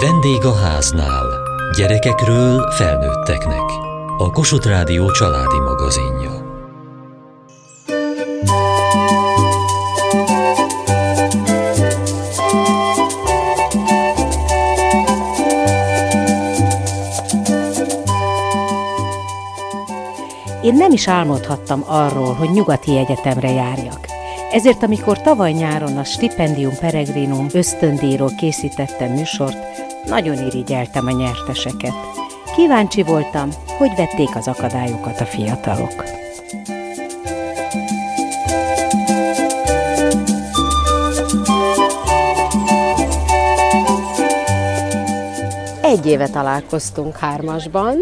Vendég a háznál. Gyerekekről felnőtteknek. A Kossuth Rádió családi magazinja. Én nem is álmodhattam arról, hogy nyugati egyetemre járjak. Ezért, amikor tavaly nyáron a Stipendium Peregrinum ösztöndíjról készítettem műsort, nagyon irigyeltem a nyerteseket. Kíváncsi voltam, hogy vették az akadályokat a fiatalok. Egy éve találkoztunk hármasban,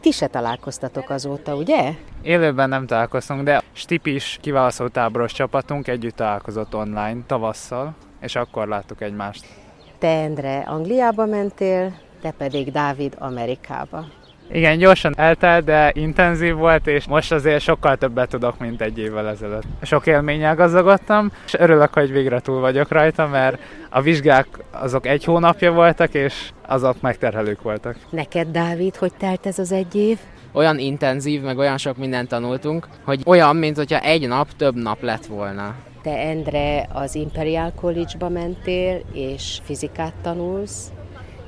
ti se találkoztatok azóta, ugye? Élőben nem találkoztunk, de Stipis kiválasztott táboros csapatunk együtt találkozott online tavasszal, és akkor láttuk egymást. Te, Endre, Angliába mentél, te pedig Dávid Amerikába. Igen, gyorsan eltelt, de intenzív volt, és most azért sokkal többet tudok, mint egy évvel ezelőtt. Sok élménnyel gazdagodtam, és örülök, hogy végre túl vagyok rajta, mert a vizsgák azok egy hónapja voltak, és azok megterhelők voltak. Neked, Dávid, hogy telt ez az egy év? Olyan intenzív, meg olyan sok mindent tanultunk, hogy olyan, mint hogyha egy nap több nap lett volna. Te, Endre, az Imperial College-ba mentél, és fizikát tanulsz.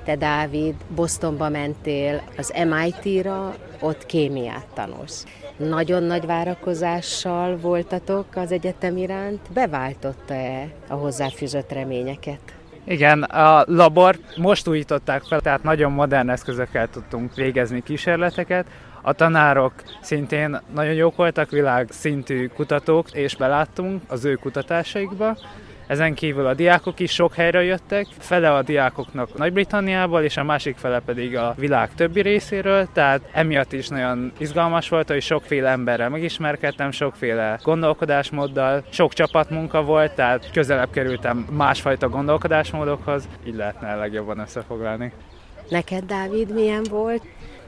Te, Dávid, Bostonba mentél az MIT-ra, ott kémiát tanulsz. Nagyon nagy várakozással voltatok az egyetem iránt. Beváltotta-e a hozzáfűzött reményeket? Igen, a labor most újították fel, tehát nagyon modern eszközökkel tudtunk végezni kísérleteket. A tanárok szintén nagyon jók voltak, világszintű kutatók, és beláttunk az ő kutatásaikba. Ezen kívül a diákok is sok helyre jöttek, fele a diákoknak Nagy-Britanniából, és a másik fele pedig a világ többi részéről, tehát emiatt is nagyon izgalmas volt, hogy sokféle emberrel megismerkedtem, sokféle gondolkodásmóddal, sok csapatmunka volt, tehát közelebb kerültem másfajta gondolkodásmódokhoz, így lehetne legjobban összefoglalni. Neked, Dávid, milyen volt?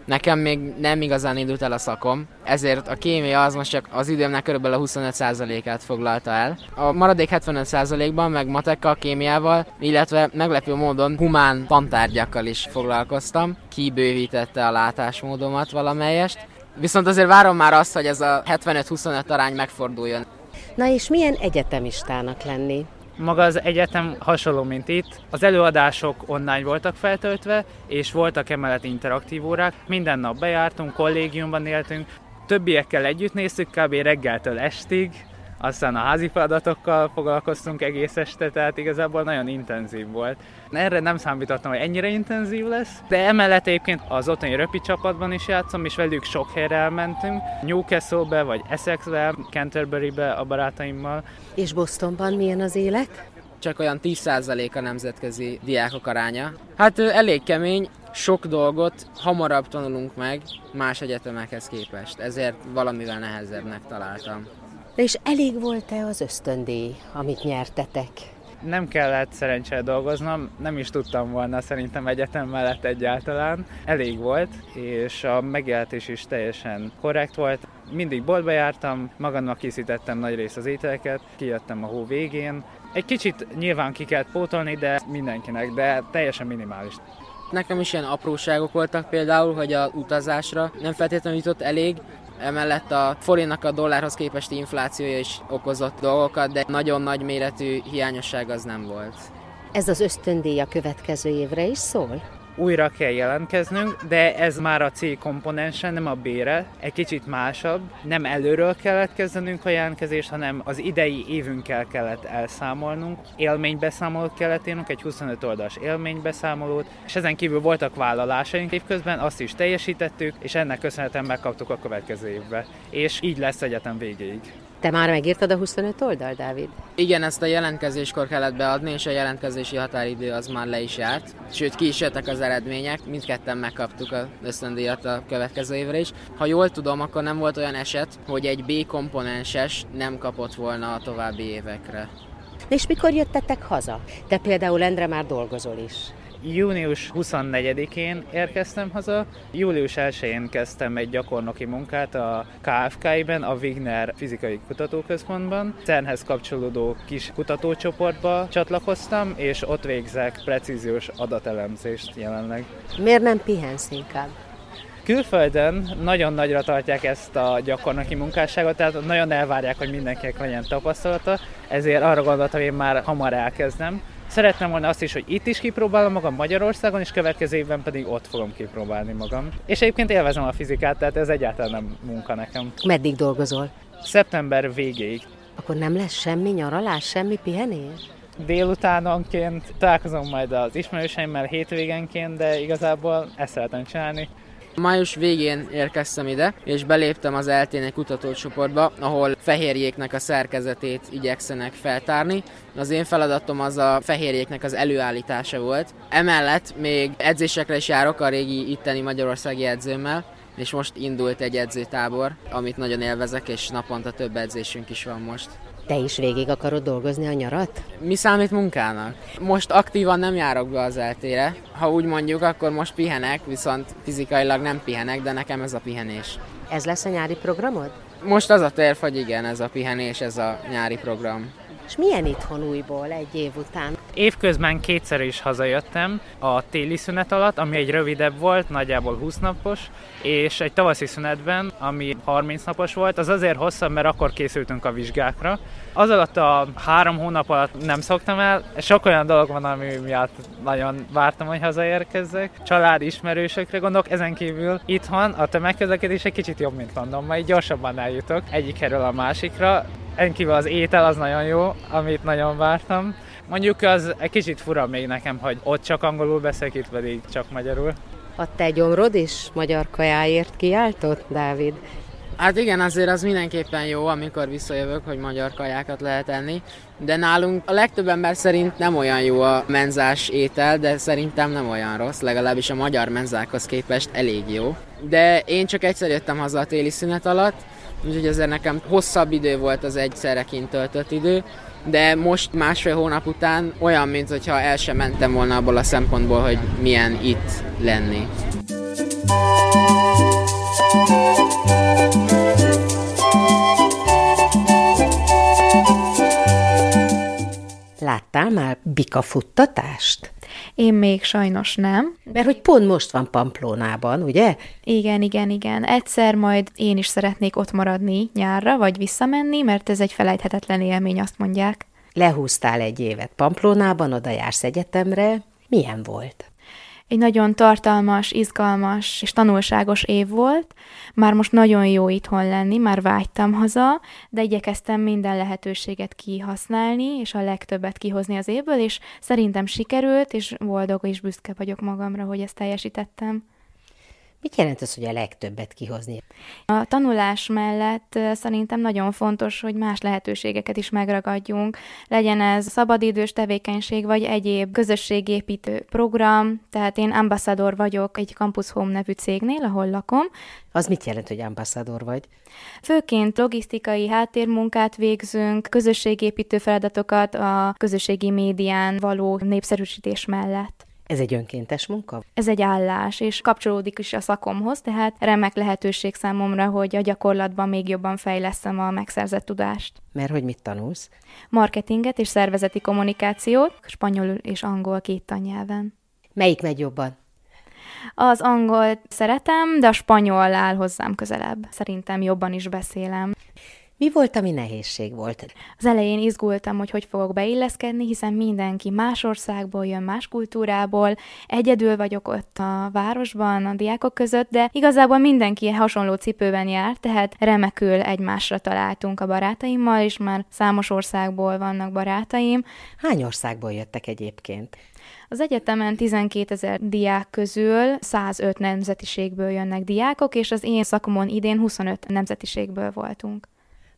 Nekem még nem igazán indult el a szakom, ezért a kémia az most csak az időmnek körülbelül a 25%-át foglalta el. A maradék 75%-ban meg matekkal, kémiával, illetve meglepő módon humán tantárgyakkal is foglalkoztam. Kibővítette a látásmódomat valamelyest. Viszont azért várom már azt, hogy ez a 75-25 arány megforduljon. Na és milyen egyetemistának lenni? Maga az egyetem hasonló, mint itt. Az előadások online voltak feltöltve, és voltak emellett interaktív órák. Minden nap bejártunk, kollégiumban éltünk, többiekkel együtt néztük kb. reggeltől estig, aztán a házi feladatokkal foglalkoztunk egész este, tehát igazából nagyon intenzív volt. Erre nem számítottam, hogy ennyire intenzív lesz, de emellett egyébként az otthoni röpi csapatban is játszom, és velük sok helyre elmentünk. Newcastle-be, vagy Essexbe, Canterbury-be a barátaimmal. És Bostonban milyen az élet? Csak olyan 10% a nemzetközi diákok aránya. Hát elég kemény, sok dolgot hamarabb tanulunk meg más egyetemekhez képest, ezért valamivel nehezebbnek találtam. És elég volt-e az ösztöndíj, amit nyertetek? Nem kellett szerencsére dolgoznom, nem is tudtam volna szerintem egyetem mellett egyáltalán. Elég volt, és a megélhetés is teljesen korrekt volt. Mindig boltba jártam, magamnak készítettem nagy rész az ételeket, kijöttem a hó végén. Egy kicsit nyilván ki kellett pótolni, de mindenkinek, de teljesen minimális. Nekem is ilyen apróságok voltak például, hogy a utazásra nem feltétlenül jutott elég, Emellett a forintnak a dollárhoz képesti inflációja is okozott dolgokat, de nagyon nagy méretű hiányosság az nem volt. Ez az ösztöndíj a következő évre is szól? Újra kell jelentkeznünk, de ez már a C komponense, nem a B-re, egy kicsit másabb. Nem előről kellett kezdenünk a jelentkezést, hanem az idei évünkkel kellett elszámolnunk. Élménybeszámolót kellett írnunk, egy 25 oldalas élménybeszámolót, és ezen kívül voltak vállalásaink évközben, azt is teljesítettük, és ennek köszönhetően megkaptuk a következő évbe. És így lesz egyetem végéig. Te már megírtad a 25 oldal, Dávid? Igen, ezt a jelentkezéskor kellett beadni, és a jelentkezési határidő az már le is járt. Sőt, ki is jöttek az eredmények, mindketten megkaptuk a ösztöndíjat a következő évre is. Ha jól tudom, akkor nem volt olyan eset, hogy egy B komponenses nem kapott volna a további évekre. És mikor jöttetek haza? Te például, Endre, már dolgozol is. Június 24-én érkeztem haza, július 1-én kezdtem egy gyakornoki munkát a KFK-ben, a Wigner Fizikai Kutatóközpontban. CERN-hez kapcsolódó kis kutatócsoportba csatlakoztam, és ott végzek precíziós adatelemzést jelenleg. Miért nem pihensz inkább? Külföldön nagyon nagyra tartják ezt a gyakornoki munkásságot, tehát nagyon elvárják, hogy mindenkinek legyen tapasztalata, ezért arra gondoltam, hogy én már hamar elkezdem. Szeretném volna azt is, hogy itt is kipróbálom magam Magyarországon, és következő évben pedig ott fogom kipróbálni magam. És egyébként élvezem a fizikát, tehát ez egyáltalán nem munka nekem. Meddig dolgozol? Szeptember végéig. Akkor nem lesz semmi nyaralás, semmi pihenés? Délutánonként találkozom majd az ismerőseimmel hétvégenként, de igazából ezt szeretem csinálni. Május végén érkeztem ide, és beléptem az eltének kutatócsoportba, ahol fehérjéknek a szerkezetét igyekszenek feltárni. Az én feladatom az a fehérjéknek az előállítása volt. Emellett még edzésekre is járok a régi itteni magyarországi edzőmmel, és most indult egy edzőtábor, amit nagyon élvezek, és naponta több edzésünk is van most. Te is végig akarod dolgozni a nyarat? Mi számít munkának? Most aktívan nem járok be az eltére. Ha úgy mondjuk, akkor most pihenek, viszont fizikailag nem pihenek, de nekem ez a pihenés. Ez lesz a nyári programod? Most az a terv, hogy igen, ez a pihenés, ez a nyári program. És milyen itthon újból egy év után? Évközben kétszer is hazajöttem a téli szünet alatt, ami egy rövidebb volt, nagyjából 20 napos, és egy tavaszi szünetben, ami 30 napos volt, az azért hosszabb, mert akkor készültünk a vizsgákra. Az alatt a három hónap alatt nem szoktam el, sok olyan dolog van, ami miatt nagyon vártam, hogy hazaérkezzek. Család, ismerősökre gondolok, ezen kívül itthon a tömegközlekedés egy kicsit jobb, mint London, majd gyorsabban eljutok egyik helyről a másikra. Enkívül az étel az nagyon jó, amit nagyon vártam. Mondjuk az egy kicsit fura még nekem, hogy ott csak angolul beszélek, itt pedig csak magyarul. A te gyomrod is magyar kajáért kiáltott, Dávid? Hát igen, azért az mindenképpen jó, amikor visszajövök, hogy magyar kajákat lehet enni, de nálunk a legtöbb ember szerint nem olyan jó a menzás étel, de szerintem nem olyan rossz, legalábbis a magyar menzákhoz képest elég jó. De én csak egyszer jöttem haza a téli szünet alatt, úgyhogy azért nekem hosszabb idő volt az egyszerre kint töltött idő, de most másfél hónap után olyan, mintha el sem mentem volna abból a szempontból, hogy milyen itt lenni. Láttál már bikafuttatást? Én még sajnos nem. Mert hogy pont most van Pamplónában, ugye? Igen, igen, igen. Egyszer majd én is szeretnék ott maradni nyárra, vagy visszamenni, mert ez egy felejthetetlen élmény, azt mondják. Lehúztál egy évet Pamplónában, oda jársz egyetemre. Milyen volt? Egy nagyon tartalmas, izgalmas és tanulságos év volt. Már most nagyon jó itthon lenni, már vágytam haza, de igyekeztem minden lehetőséget kihasználni, és a legtöbbet kihozni az évből, és szerintem sikerült, és boldog és büszke vagyok magamra, hogy ezt teljesítettem. Mit jelent az, hogy a legtöbbet kihozni? A tanulás mellett szerintem nagyon fontos, hogy más lehetőségeket is megragadjunk. Legyen ez szabadidős tevékenység, vagy egyéb közösségépítő program. Tehát én ambassador vagyok egy Campus Home nevű cégnél, ahol lakom. Az mit jelent, hogy ambassador vagy? Főként logisztikai háttérmunkát végzünk, közösségépítő feladatokat a közösségi médián való népszerűsítés mellett. Ez egy önkéntes munka? Ez egy állás, és kapcsolódik is a szakomhoz, tehát remek lehetőség számomra, hogy a gyakorlatban még jobban fejleszem a megszerzett tudást. Mert hogy mit tanulsz? Marketinget és szervezeti kommunikációt, spanyolul és angol két tannyelven. Melyik megy jobban? Az angolt szeretem, de a spanyol áll hozzám közelebb. Szerintem jobban is beszélem. Mi volt, ami nehézség volt? Az elején izgultam, hogy hogy fogok beilleszkedni, hiszen mindenki más országból jön, más kultúrából. Egyedül vagyok ott a városban, a diákok között, de igazából mindenki hasonló cipőben jár, tehát remekül egymásra találtunk a barátaimmal, és már számos országból vannak barátaim. Hány országból jöttek egyébként? Az egyetemen 12 ezer diák közül 105 nemzetiségből jönnek diákok, és az én szakomon idén 25 nemzetiségből voltunk.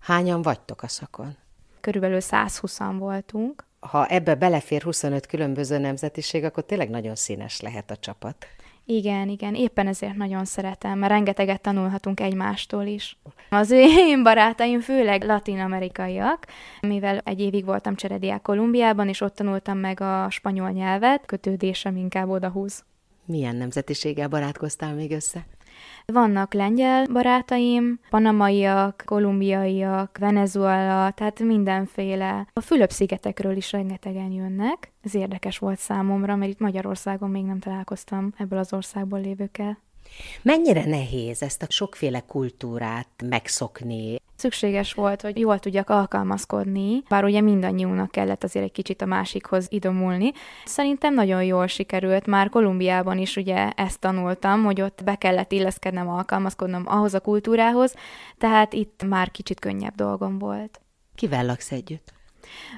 Hányan vagytok a szakon? Körülbelül 120-an voltunk. Ha ebbe belefér 25 különböző nemzetiség, akkor tényleg nagyon színes lehet a csapat. Igen, igen, éppen ezért nagyon szeretem, mert rengeteget tanulhatunk egymástól is. Az én barátaim főleg latin-amerikaiak, mivel egy évig voltam cserediák Kolumbiában, és ott tanultam meg a spanyol nyelvet, kötődésem inkább odahúz. Milyen nemzetiséggel barátkoztál még össze? Vannak lengyel barátaim, panamaiak, kolumbiaiak, Venezuela, tehát mindenféle. A Fülöp-szigetekről is rengetegen jönnek. Ez érdekes volt számomra, mert itt Magyarországon még nem találkoztam ebből az országból lévőkkel. Mennyire nehéz ezt a sokféle kultúrát megszokni? Szükséges volt, hogy jól tudjak alkalmazkodni, bár ugye mindannyiunknak kellett azért egy kicsit a másikhoz idomulni. Szerintem nagyon jól sikerült, már Kolumbiában is ugye ezt tanultam, hogy ott be kellett illeszkednem, alkalmazkodnom ahhoz a kultúrához, tehát itt már kicsit könnyebb dolgom volt. Kivel laksz együtt?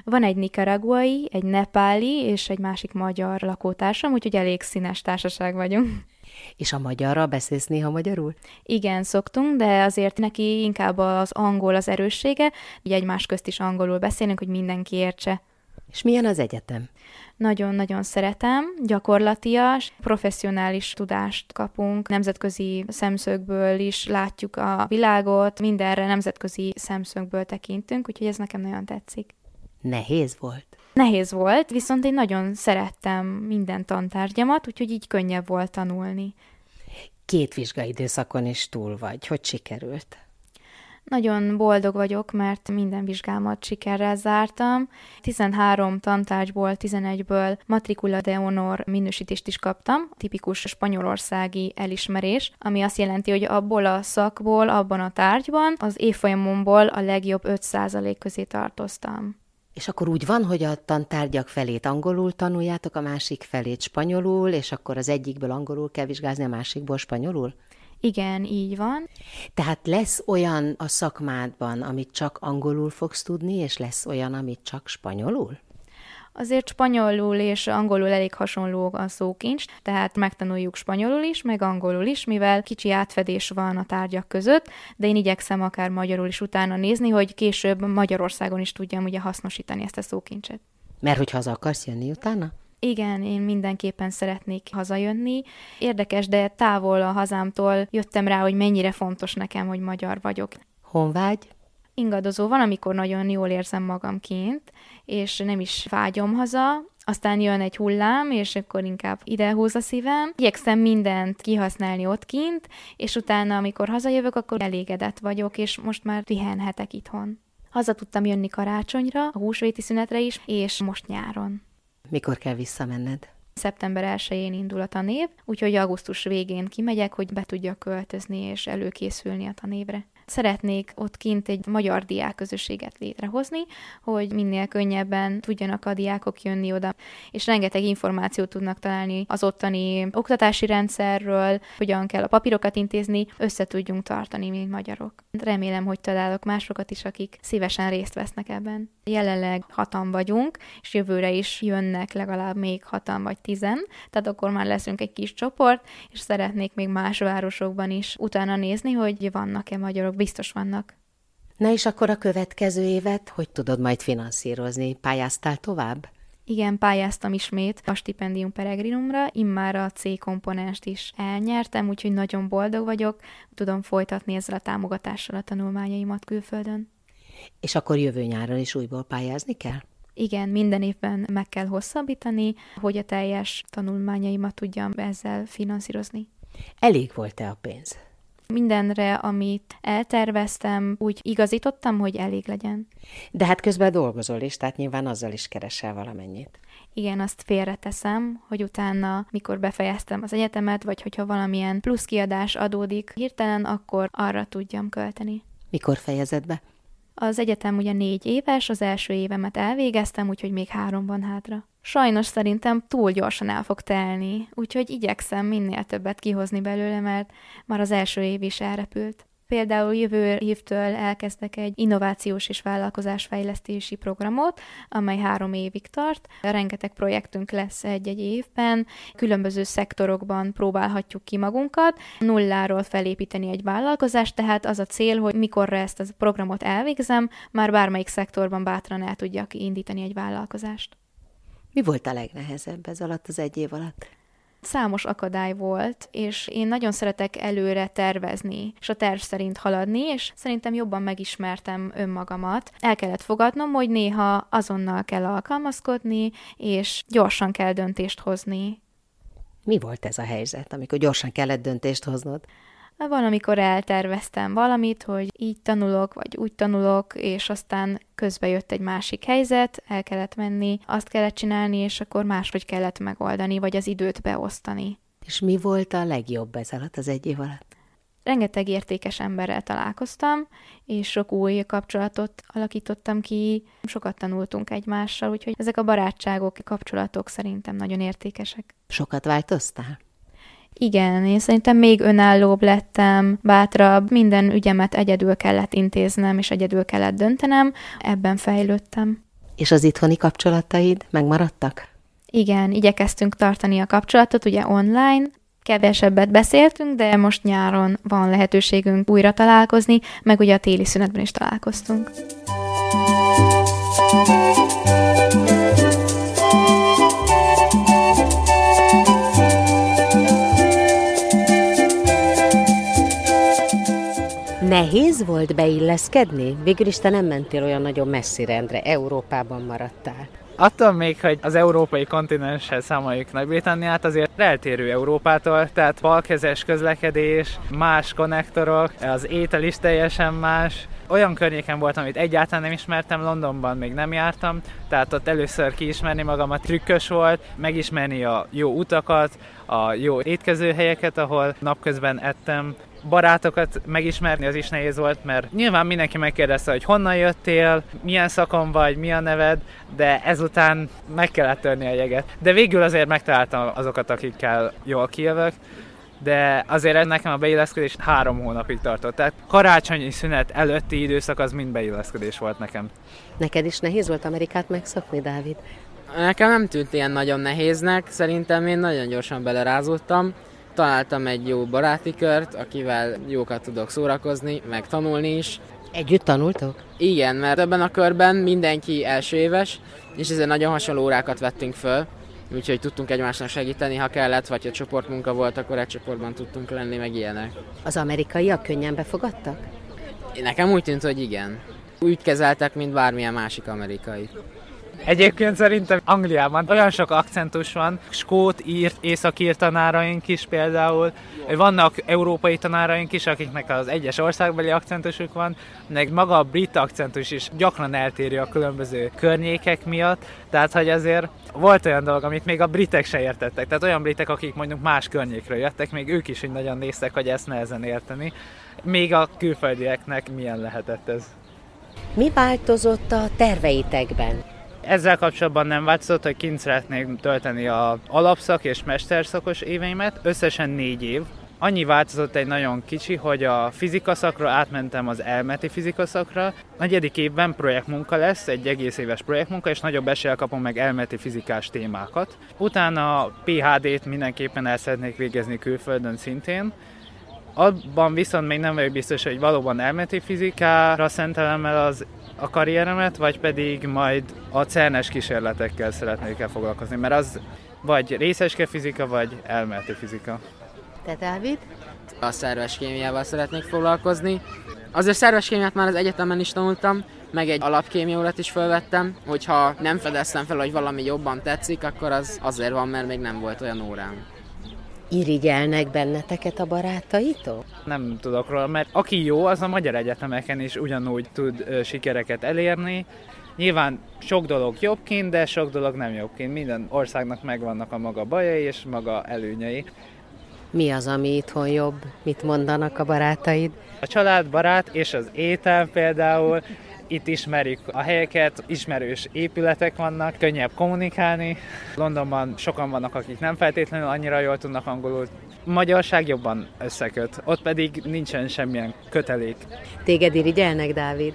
Van egy nikaraguai, egy nepáli és egy másik magyar lakótársam, úgyhogy elég színes társaság vagyunk. És a magyarra beszélsz néha magyarul? Igen, szoktunk, de azért neki inkább az angol az erőssége, így egymás közt is angolul beszélünk, hogy mindenki értse. És milyen az egyetem? Nagyon-nagyon szeretem, gyakorlatias, professzionális tudást kapunk, nemzetközi szemszögből is látjuk a világot, mindenre nemzetközi szemszögből tekintünk, úgyhogy ez nekem nagyon tetszik. Nehéz volt? Nehéz volt, viszont én nagyon szerettem minden tantárgyamat, úgyhogy így könnyebb volt tanulni. Két vizsgaidőszakon is túl vagy. Hogy sikerült? Nagyon boldog vagyok, mert minden vizsgámat sikerrel zártam. 13 tantárgyból, 11-ből matricula de honor minősítést is kaptam, tipikus spanyolországi elismerés, ami azt jelenti, hogy abból a szakból, abban a tárgyban az évfolyamomból a legjobb 5% közé tartoztam. És akkor úgy van, hogy a tantárgyak felét angolul tanuljátok, a másik felét spanyolul, és akkor az egyikből angolul kell vizsgázni, a másikból spanyolul? Igen, így van. Tehát lesz olyan a szakmádban, amit csak angolul fogsz tudni, és lesz olyan, amit csak spanyolul? Azért spanyolul és angolul elég hasonló a szókincs, tehát megtanuljuk spanyolul is, meg angolul is, mivel kicsi átfedés van a tárgyak között, de én igyekszem akár magyarul is utána nézni, hogy később Magyarországon is tudjam ugye hasznosítani ezt a szókincset. Mert hogy haza akarsz jönni utána? Igen, én mindenképpen szeretnék hazajönni. Érdekes, de távol a hazámtól jöttem rá, hogy mennyire fontos nekem, hogy magyar vagyok. Honvágy? Ingadozó van, amikor nagyon jól érzem magam kint, és nem is vágyom haza, aztán jön egy hullám, és akkor inkább ide húz a szívem. Igyekszem mindent kihasználni ott kint, és utána, amikor hazajövök, akkor elégedett vagyok, és most már pihenhetek itthon. Haza tudtam jönni karácsonyra, a húsvéti szünetre is, és most nyáron. Mikor kell visszamenned? Szeptember 1-én indul a tanév, úgyhogy augusztus végén kimegyek, hogy be tudjak költözni és előkészülni a tanévre. Szeretnék ott kint egy magyar diákközösséget létrehozni, hogy minél könnyebben tudjanak a diákok jönni oda, és rengeteg információt tudnak találni az ottani oktatási rendszerről, hogyan kell a papírokat intézni, össze tudjunk tartani, mint magyarok. Remélem, hogy találok másokat is, akik szívesen részt vesznek ebben. Jelenleg hatan vagyunk, és jövőre is jönnek legalább még hatan vagy tizen, tehát akkor már leszünk egy kis csoport, és szeretnék még más városokban is utána nézni, hogy vannak-e magyarok dolgok biztos vannak. Na és akkor a következő évet hogy tudod majd finanszírozni? Pályáztál tovább? Igen, pályáztam ismét a Stipendium Peregrinumra, immár a C komponenst is elnyertem, úgyhogy nagyon boldog vagyok, tudom folytatni ezzel a támogatással a tanulmányaimat külföldön. És akkor jövő nyáron is újból pályázni kell? Igen, minden évben meg kell hosszabbítani, hogy a teljes tanulmányaimat tudjam ezzel finanszírozni. Elég volt-e a pénz? Mindenre, amit elterveztem, úgy igazítottam, hogy elég legyen. De hát közben dolgozol is, tehát nyilván azzal is keresel valamennyit. Igen, azt félreteszem, hogy utána, mikor befejeztem az egyetemet, vagy hogyha valamilyen plusz kiadás adódik hirtelen, akkor arra tudjam költeni. Mikor fejezed be? Az egyetem ugye négy éves, az első évemet elvégeztem, úgyhogy még három van hátra. Sajnos szerintem túl gyorsan el fog telni, úgyhogy igyekszem minél többet kihozni belőle, mert már az első év is elrepült. Például jövő évtől elkezdek egy innovációs és vállalkozásfejlesztési programot, amely három évig tart. Rengeteg projektünk lesz egy-egy évben, különböző szektorokban próbálhatjuk ki magunkat, nulláról felépíteni egy vállalkozást, tehát az a cél, hogy mikorra ezt a programot elvégzem, már bármelyik szektorban bátran el tudjak indítani egy vállalkozást. Mi volt a legnehezebb ez alatt az egy év alatt? Számos akadály volt, és én nagyon szeretek előre tervezni, és a terv szerint haladni, és szerintem jobban megismertem önmagamat. El kellett fogadnom, hogy néha azonnal kell alkalmazkodni, és gyorsan kell döntést hozni. Mi volt ez a helyzet, amikor gyorsan kellett döntést hoznod? Valamikor elterveztem valamit, hogy így tanulok, vagy úgy tanulok, és aztán közbe jött egy másik helyzet, el kellett menni, azt kellett csinálni, és akkor máshogy kellett megoldani, vagy az időt beosztani. És mi volt a legjobb ez alatt, az egy év alatt? Rengeteg értékes emberrel találkoztam, és sok új kapcsolatot alakítottam ki, sokat tanultunk egymással, úgyhogy ezek a barátságok, kapcsolatok szerintem nagyon értékesek. Sokat változtál? Igen, én szerintem még önállóbb lettem, bátrabb, minden ügyemet egyedül kellett intéznem, és egyedül kellett döntenem, ebben fejlődtem. És az itthoni kapcsolataid megmaradtak? Igen, igyekeztünk tartani a kapcsolatot, ugye online, kevesebbet beszéltünk, de most nyáron van lehetőségünk újra találkozni, meg ugye a téli szünetben is találkoztunk. Nehéz volt beilleszkedni? Végül is te nem mentél olyan nagyon messzire, Endre, Európában maradtál. Attól még, hogy az európai kontinenssel számoljuk Nagy-Britanniát, azért eltérő Európától, tehát balkezes közlekedés, más konnektorok, az étel is teljesen más. Olyan környéken voltam, amit egyáltalán nem ismertem, Londonban még nem jártam, tehát ott először kiismerni magamat trükkös volt, megismerni a jó utakat, a jó étkezőhelyeket, ahol napközben ettem, barátokat megismerni az is nehéz volt, mert nyilván mindenki megkérdezte, hogy honnan jöttél, milyen szakon vagy, mi a neved, de ezután meg kellett törni a jeget. De végül azért megtaláltam azokat, akikkel jól kijövök, de azért nekem a beilleszkedés három hónapig tartott. Tehát karácsonyi szünet előtti időszak az mind beilleszkedés volt nekem. Neked is nehéz volt Amerikát megszokni, Dávid? Nekem nem tűnt ilyen nagyon nehéznek, szerintem én nagyon gyorsan belerázódtam találtam egy jó baráti kört, akivel jókat tudok szórakozni, meg tanulni is. Együtt tanultok? Igen, mert ebben a körben mindenki első éves, és ezért nagyon hasonló órákat vettünk föl, úgyhogy tudtunk egymásnak segíteni, ha kellett, vagy ha csoportmunka volt, akkor egy csoportban tudtunk lenni, meg ilyenek. Az amerikaiak könnyen befogadtak? Nekem úgy tűnt, hogy igen. Úgy kezeltek, mint bármilyen másik amerikai. Egyébként szerintem Angliában olyan sok akcentus van, skót, írt, északír tanáraink is például, vannak európai tanáraink is, akiknek az egyes országbeli akcentusuk van, meg maga a brit akcentus is gyakran eltérő a különböző környékek miatt, tehát hogy azért volt olyan dolog, amit még a britek se értettek, tehát olyan britek, akik mondjuk más környékről jöttek, még ők is így nagyon néztek, hogy ezt nehezen érteni, még a külföldieknek milyen lehetett ez. Mi változott a terveitekben? Ezzel kapcsolatban nem változott, hogy kint szeretnék tölteni a alapszak és mesterszakos éveimet, összesen négy év. Annyi változott egy nagyon kicsi, hogy a fizika szakra átmentem az elméleti fizika szakra. Negyedik évben projektmunka lesz, egy egész éves projektmunka, és nagyobb eséllyel kapom meg elméleti fizikás témákat. Utána a PHD-t mindenképpen el szeretnék végezni külföldön szintén. Abban viszont még nem vagyok biztos, hogy valóban elméleti fizikára szentelem el az a karrieremet, vagy pedig majd a cernes kísérletekkel szeretnék el foglalkozni, mert az vagy részeske fizika, vagy elméleti fizika. Te, Dávid? A szerves kémiával szeretnék foglalkozni. Azért szerves kémiát már az egyetemen is tanultam, meg egy alapkémiórát is felvettem, hogyha nem fedeztem fel, hogy valami jobban tetszik, akkor az azért van, mert még nem volt olyan órám. Irigyelnek benneteket a barátaitok? Nem tudok róla, mert aki jó, az a magyar egyetemeken is ugyanúgy tud sikereket elérni. Nyilván sok dolog jobbként, de sok dolog nem jobbként. Minden országnak megvannak a maga bajai és maga előnyei. Mi az, ami itthon jobb? Mit mondanak a barátaid? A család, barát és az étel például, itt ismerjük a helyeket, ismerős épületek vannak, könnyebb kommunikálni. Londonban sokan vannak, akik nem feltétlenül annyira jól tudnak angolul. Magyarság jobban összeköt, ott pedig nincsen semmilyen kötelék. Téged irigyelnek, Dávid?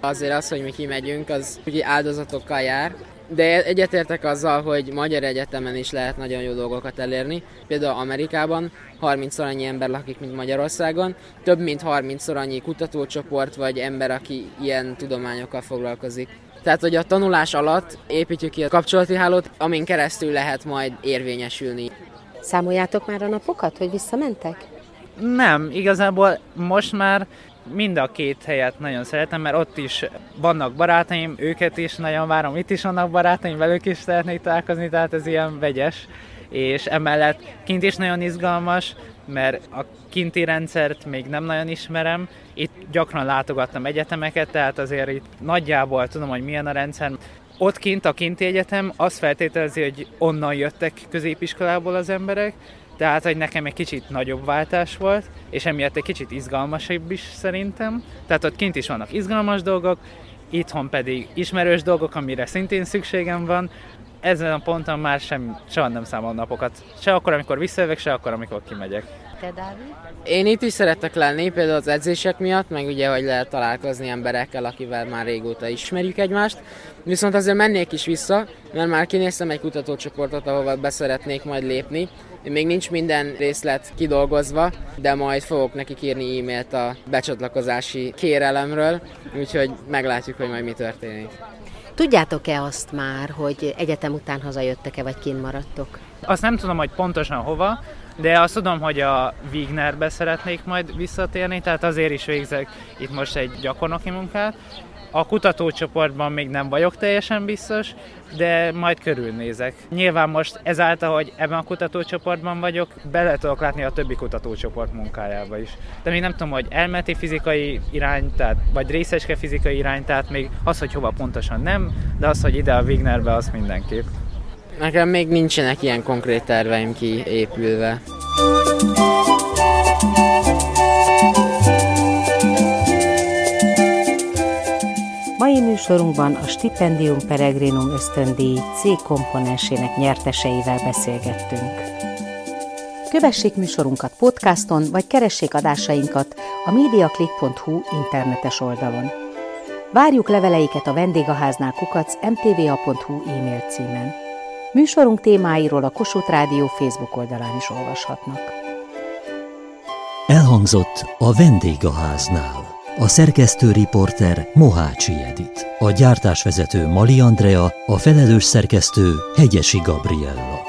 Azért az, hogy mi kimegyünk, az ugye áldozatokkal jár, de egyetértek azzal, hogy magyar egyetemen is lehet nagyon jó dolgokat elérni. Például Amerikában 30-szor annyi ember lakik, mint Magyarországon. Több mint 30-szor annyi kutatócsoport vagy ember, aki ilyen tudományokkal foglalkozik. Tehát, hogy a tanulás alatt építjük ki a kapcsolati hálót, amin keresztül lehet majd érvényesülni. Számoljátok már a napokat, hogy visszamentek? Nem, igazából most már mind a két helyet nagyon szeretem, mert ott is vannak barátaim, őket is nagyon várom, itt is vannak barátaim, velük is szeretnék találkozni, tehát ez ilyen vegyes, és emellett kint is nagyon izgalmas, mert a kinti rendszert még nem nagyon ismerem, itt gyakran látogattam egyetemeket, tehát azért itt nagyjából tudom, hogy milyen a rendszer. Ott kint a kinti egyetem azt feltételezi, hogy onnan jöttek középiskolából az emberek, tehát, hogy nekem egy kicsit nagyobb váltás volt, és emiatt egy kicsit izgalmasabb is szerintem. Tehát ott kint is vannak izgalmas dolgok, itthon pedig ismerős dolgok, amire szintén szükségem van. Ezen a ponton már sem, soha nem számol napokat. Se akkor, amikor visszajövök, se akkor, amikor kimegyek. Te, Dávid? Én itt is szeretek lenni, például az edzések miatt, meg ugye, hogy lehet találkozni emberekkel, akivel már régóta ismerjük egymást. Viszont azért mennék is vissza, mert már kinéztem egy kutatócsoportot, ahova beszeretnék majd lépni, még nincs minden részlet kidolgozva, de majd fogok nekik írni e-mailt a becsatlakozási kérelemről, úgyhogy meglátjuk, hogy majd mi történik. Tudjátok-e azt már, hogy egyetem után hazajöttek-e, vagy kint maradtok? Azt nem tudom, hogy pontosan hova, de azt tudom, hogy a Wignerbe szeretnék majd visszatérni, tehát azért is végzek itt most egy gyakornoki munkát, a kutatócsoportban még nem vagyok teljesen biztos, de majd körülnézek. Nyilván most ezáltal, hogy ebben a kutatócsoportban vagyok, bele tudok látni a többi kutatócsoport munkájába is. De még nem tudom, hogy elméleti fizikai irány, tehát, vagy részeske fizikai irány, tehát még az, hogy hova pontosan nem, de az, hogy ide a Wignerbe, az mindenképp. Nekem még nincsenek ilyen konkrét terveim kiépülve. Mai műsorunkban a Stipendium Peregrinum ösztöndíj C komponensének nyerteseivel beszélgettünk. Kövessék műsorunkat podcaston, vagy keressék adásainkat a mediaclick.hu internetes oldalon. Várjuk leveleiket a vendégháznál kukac mtva.hu e-mail címen. Műsorunk témáiról a Kossuth Rádió Facebook oldalán is olvashatnak. Elhangzott a vendégháznál. A szerkesztő riporter Mohácsi Edit. A gyártásvezető Mali Andrea, a felelős szerkesztő Hegyesi Gabriella.